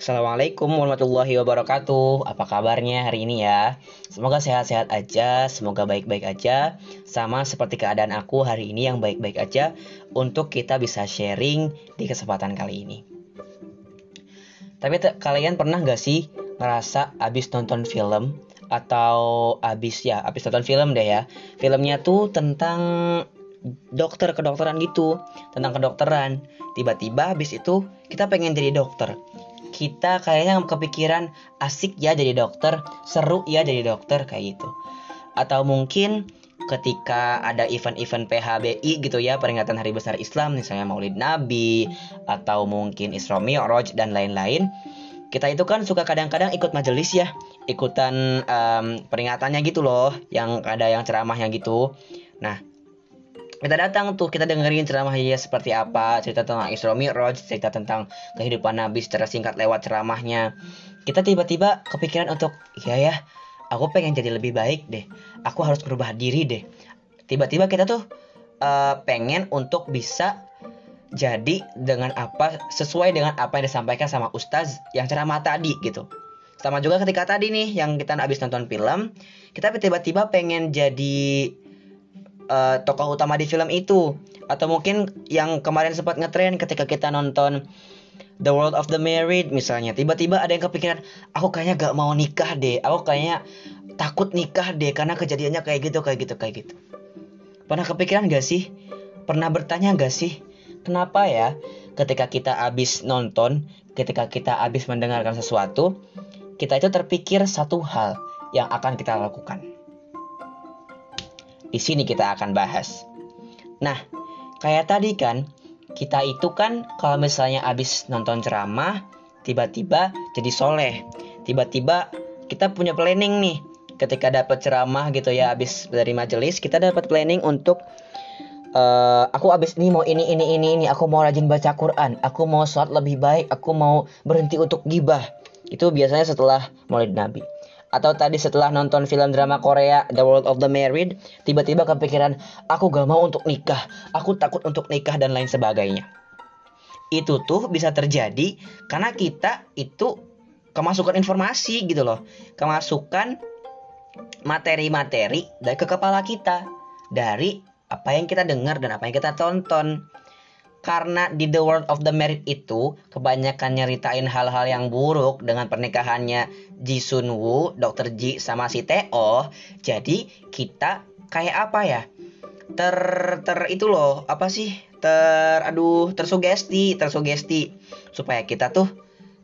Assalamualaikum warahmatullahi wabarakatuh. Apa kabarnya hari ini ya? Semoga sehat-sehat aja, semoga baik-baik aja. Sama seperti keadaan aku hari ini yang baik-baik aja untuk kita bisa sharing di kesempatan kali ini. Tapi kalian pernah gak sih ngerasa abis nonton film atau abis ya abis nonton film deh ya filmnya tuh tentang dokter kedokteran gitu tentang kedokteran tiba-tiba habis itu kita pengen jadi dokter kita kayaknya kepikiran asik ya jadi dokter, seru ya jadi dokter kayak gitu. Atau mungkin ketika ada event-event PHBI gitu ya peringatan Hari Besar Islam misalnya Maulid Nabi atau mungkin Isra Mi'raj dan lain-lain kita itu kan suka kadang-kadang ikut majelis ya ikutan um, peringatannya gitu loh yang ada yang ceramahnya gitu nah kita datang tuh kita dengerin ceramah dia seperti apa cerita tentang Isra Mi'raj cerita tentang kehidupan Nabi secara singkat lewat ceramahnya. Kita tiba-tiba kepikiran untuk ya ya aku pengen jadi lebih baik deh. Aku harus berubah diri deh. Tiba-tiba kita tuh uh, pengen untuk bisa jadi dengan apa sesuai dengan apa yang disampaikan sama Ustaz yang ceramah tadi gitu. Sama juga ketika tadi nih yang kita habis nonton film kita tiba-tiba pengen jadi uh, tokoh utama di film itu. Atau mungkin yang kemarin sempat ngetren ketika kita nonton The World of the Married misalnya. Tiba-tiba ada yang kepikiran aku kayaknya gak mau nikah deh. Aku kayaknya takut nikah deh karena kejadiannya kayak gitu kayak gitu kayak gitu. Pernah kepikiran gak sih? Pernah bertanya gak sih? Kenapa ya ketika kita habis nonton ketika kita habis mendengarkan sesuatu kita itu terpikir satu hal yang akan kita lakukan di sini kita akan bahas. Nah, kayak tadi kan, kita itu kan kalau misalnya abis nonton ceramah, tiba-tiba jadi soleh. Tiba-tiba kita punya planning nih. Ketika dapat ceramah gitu ya, abis dari majelis, kita dapat planning untuk Uh, aku abis ini mau ini ini ini ini aku mau rajin baca Quran aku mau sholat lebih baik aku mau berhenti untuk gibah itu biasanya setelah maulid nabi atau tadi setelah nonton film drama Korea The World of the Married tiba-tiba kepikiran aku gak mau untuk nikah. Aku takut untuk nikah dan lain sebagainya. Itu tuh bisa terjadi karena kita itu kemasukan informasi gitu loh. Kemasukan materi-materi dari ke kepala kita. Dari apa yang kita dengar dan apa yang kita tonton karena di The World of the Married itu kebanyakan nyeritain hal-hal yang buruk dengan pernikahannya Ji Sun Woo, Dr. Ji sama si Teo. Jadi kita kayak apa ya? Ter ter itu loh, apa sih? Ter aduh, tersugesti, tersugesti supaya kita tuh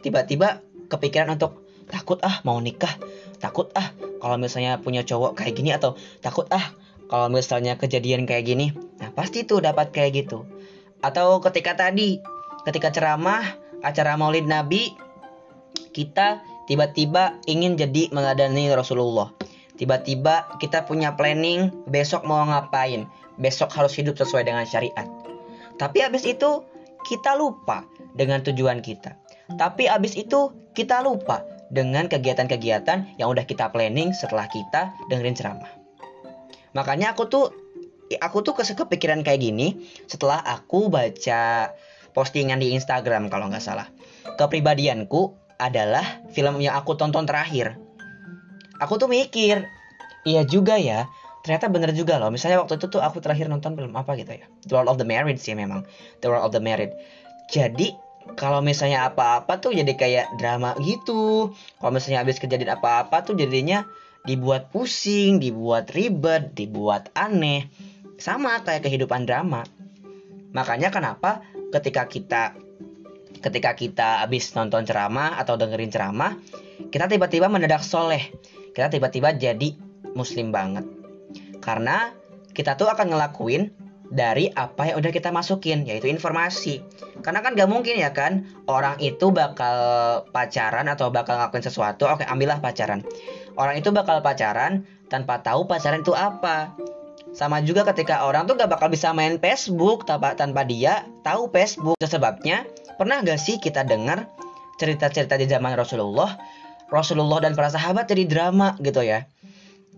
tiba-tiba kepikiran untuk takut ah mau nikah, takut ah kalau misalnya punya cowok kayak gini atau takut ah kalau misalnya kejadian kayak gini. Nah, pasti tuh dapat kayak gitu atau ketika tadi ketika ceramah acara Maulid Nabi kita tiba-tiba ingin jadi meladani Rasulullah. Tiba-tiba kita punya planning besok mau ngapain. Besok harus hidup sesuai dengan syariat. Tapi habis itu kita lupa dengan tujuan kita. Tapi habis itu kita lupa dengan kegiatan-kegiatan yang udah kita planning setelah kita dengerin ceramah. Makanya aku tuh aku tuh kepikiran kayak gini setelah aku baca postingan di Instagram kalau nggak salah. Kepribadianku adalah film yang aku tonton terakhir. Aku tuh mikir, iya juga ya. Ternyata bener juga loh. Misalnya waktu itu tuh aku terakhir nonton film apa gitu ya. The World of the Married sih memang. The World of the Married. Jadi kalau misalnya apa-apa tuh jadi kayak drama gitu. Kalau misalnya habis kejadian apa-apa tuh jadinya dibuat pusing, dibuat ribet, dibuat aneh sama kayak kehidupan drama. Makanya kenapa ketika kita ketika kita habis nonton ceramah atau dengerin ceramah, kita tiba-tiba mendadak soleh. Kita tiba-tiba jadi muslim banget. Karena kita tuh akan ngelakuin dari apa yang udah kita masukin, yaitu informasi. Karena kan gak mungkin ya kan, orang itu bakal pacaran atau bakal ngelakuin sesuatu, oke ambillah pacaran. Orang itu bakal pacaran tanpa tahu pacaran itu apa. Sama juga ketika orang tuh gak bakal bisa main Facebook tanpa, tanpa dia tahu Facebook. Sebabnya, pernah gak sih kita dengar cerita-cerita di zaman Rasulullah, Rasulullah dan para sahabat jadi drama gitu ya.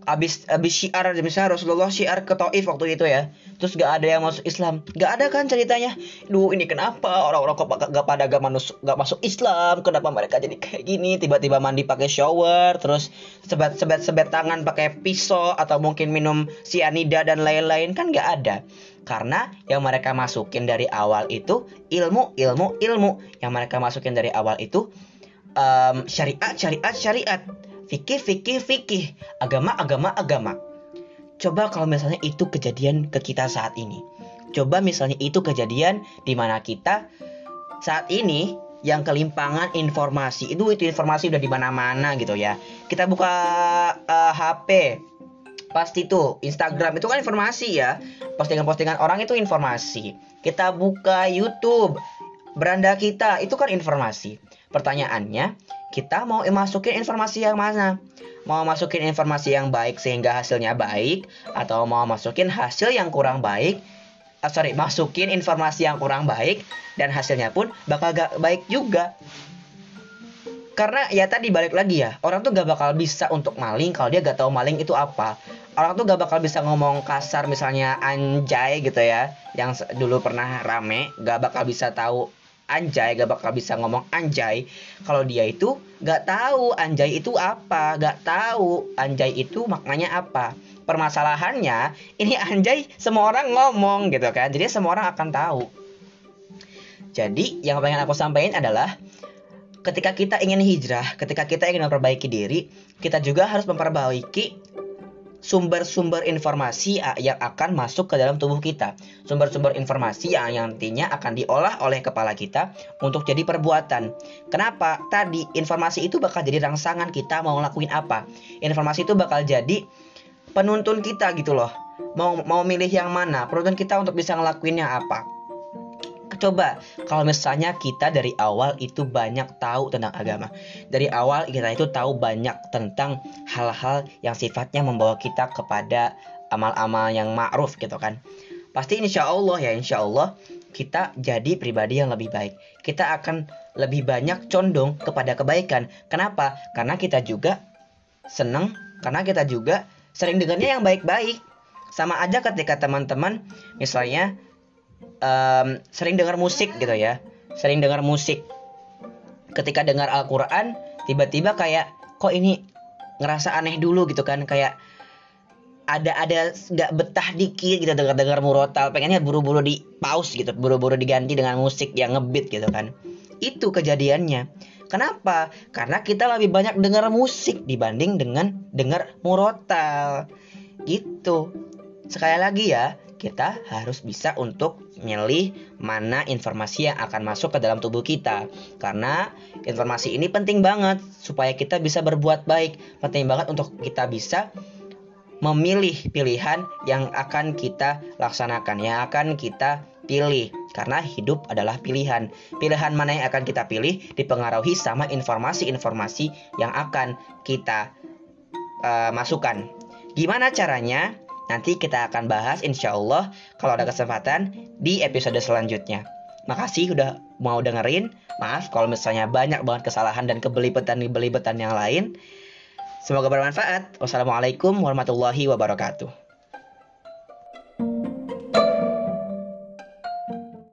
Abis abis syiar misalnya Rasulullah syiar ke Taif waktu itu ya. Terus gak ada yang masuk Islam. Gak ada kan ceritanya? Duh ini kenapa orang-orang kok gak pada gak, manus, gak masuk Islam? Kenapa mereka jadi kayak gini? Tiba-tiba mandi pakai shower terus sebet sebet sebet tangan pakai pisau atau mungkin minum sianida dan lain-lain. Kan gak ada. Karena yang mereka masukin dari awal itu ilmu ilmu ilmu. Yang mereka masukin dari awal itu um, syariat syariat syariat fikih fikih fikih. Agama agama agama. Coba kalau misalnya itu kejadian ke kita saat ini. Coba misalnya itu kejadian di mana kita saat ini yang kelimpangan informasi. Itu itu informasi udah di mana-mana gitu ya. Kita buka uh, eh, HP pasti tuh Instagram itu kan informasi ya. Postingan-postingan orang itu informasi. Kita buka YouTube. Beranda kita itu kan informasi. Pertanyaannya kita mau masukin informasi yang mana? Mau masukin informasi yang baik sehingga hasilnya baik atau mau masukin hasil yang kurang baik? Uh, sorry, masukin informasi yang kurang baik dan hasilnya pun bakal gak baik juga. Karena ya tadi balik lagi ya, orang tuh gak bakal bisa untuk maling kalau dia gak tahu maling itu apa. Orang tuh gak bakal bisa ngomong kasar misalnya anjay gitu ya, yang dulu pernah rame, gak bakal bisa tahu anjay gak bakal bisa ngomong anjay. Kalau dia itu gak tahu anjay itu apa gak tahu anjay itu maknanya apa. Permasalahannya ini anjay semua orang ngomong gitu kan jadi semua orang akan tahu. Jadi yang pengen aku sampaikan adalah ketika kita ingin hijrah ketika kita ingin memperbaiki diri kita juga harus memperbaiki sumber-sumber informasi yang akan masuk ke dalam tubuh kita. Sumber-sumber informasi yang, yang nantinya akan diolah oleh kepala kita untuk jadi perbuatan. Kenapa? Tadi informasi itu bakal jadi rangsangan kita mau ngelakuin apa. Informasi itu bakal jadi penuntun kita gitu loh. Mau mau milih yang mana? Penuntun kita untuk bisa ngelakuinnya apa coba kalau misalnya kita dari awal itu banyak tahu tentang agama. Dari awal kita itu tahu banyak tentang hal-hal yang sifatnya membawa kita kepada amal-amal yang ma'ruf gitu kan. Pasti insya Allah ya insya Allah kita jadi pribadi yang lebih baik. Kita akan lebih banyak condong kepada kebaikan. Kenapa? Karena kita juga seneng, karena kita juga sering dengarnya yang baik-baik. Sama aja ketika teman-teman misalnya um, sering dengar musik gitu ya. Sering dengar musik. Ketika dengar Al-Quran tiba-tiba kayak kok ini ngerasa aneh dulu gitu kan. Kayak ada ada nggak betah dikit gitu dengar dengar murotal. Pengennya buru-buru di pause gitu buru-buru diganti dengan musik yang ngebeat gitu kan. Itu kejadiannya. Kenapa? Karena kita lebih banyak dengar musik dibanding dengan dengar murotal. Gitu. Sekali lagi ya kita harus bisa untuk milih mana informasi yang akan masuk ke dalam tubuh kita. Karena informasi ini penting banget supaya kita bisa berbuat baik. Penting banget untuk kita bisa memilih pilihan yang akan kita laksanakan, yang akan kita pilih. Karena hidup adalah pilihan. Pilihan mana yang akan kita pilih dipengaruhi sama informasi-informasi yang akan kita uh, masukkan. Gimana caranya? Nanti kita akan bahas insya Allah kalau ada kesempatan di episode selanjutnya. Makasih udah mau dengerin. Maaf kalau misalnya banyak banget kesalahan dan kebelibetan-kebelibetan yang lain. Semoga bermanfaat. Wassalamualaikum warahmatullahi wabarakatuh.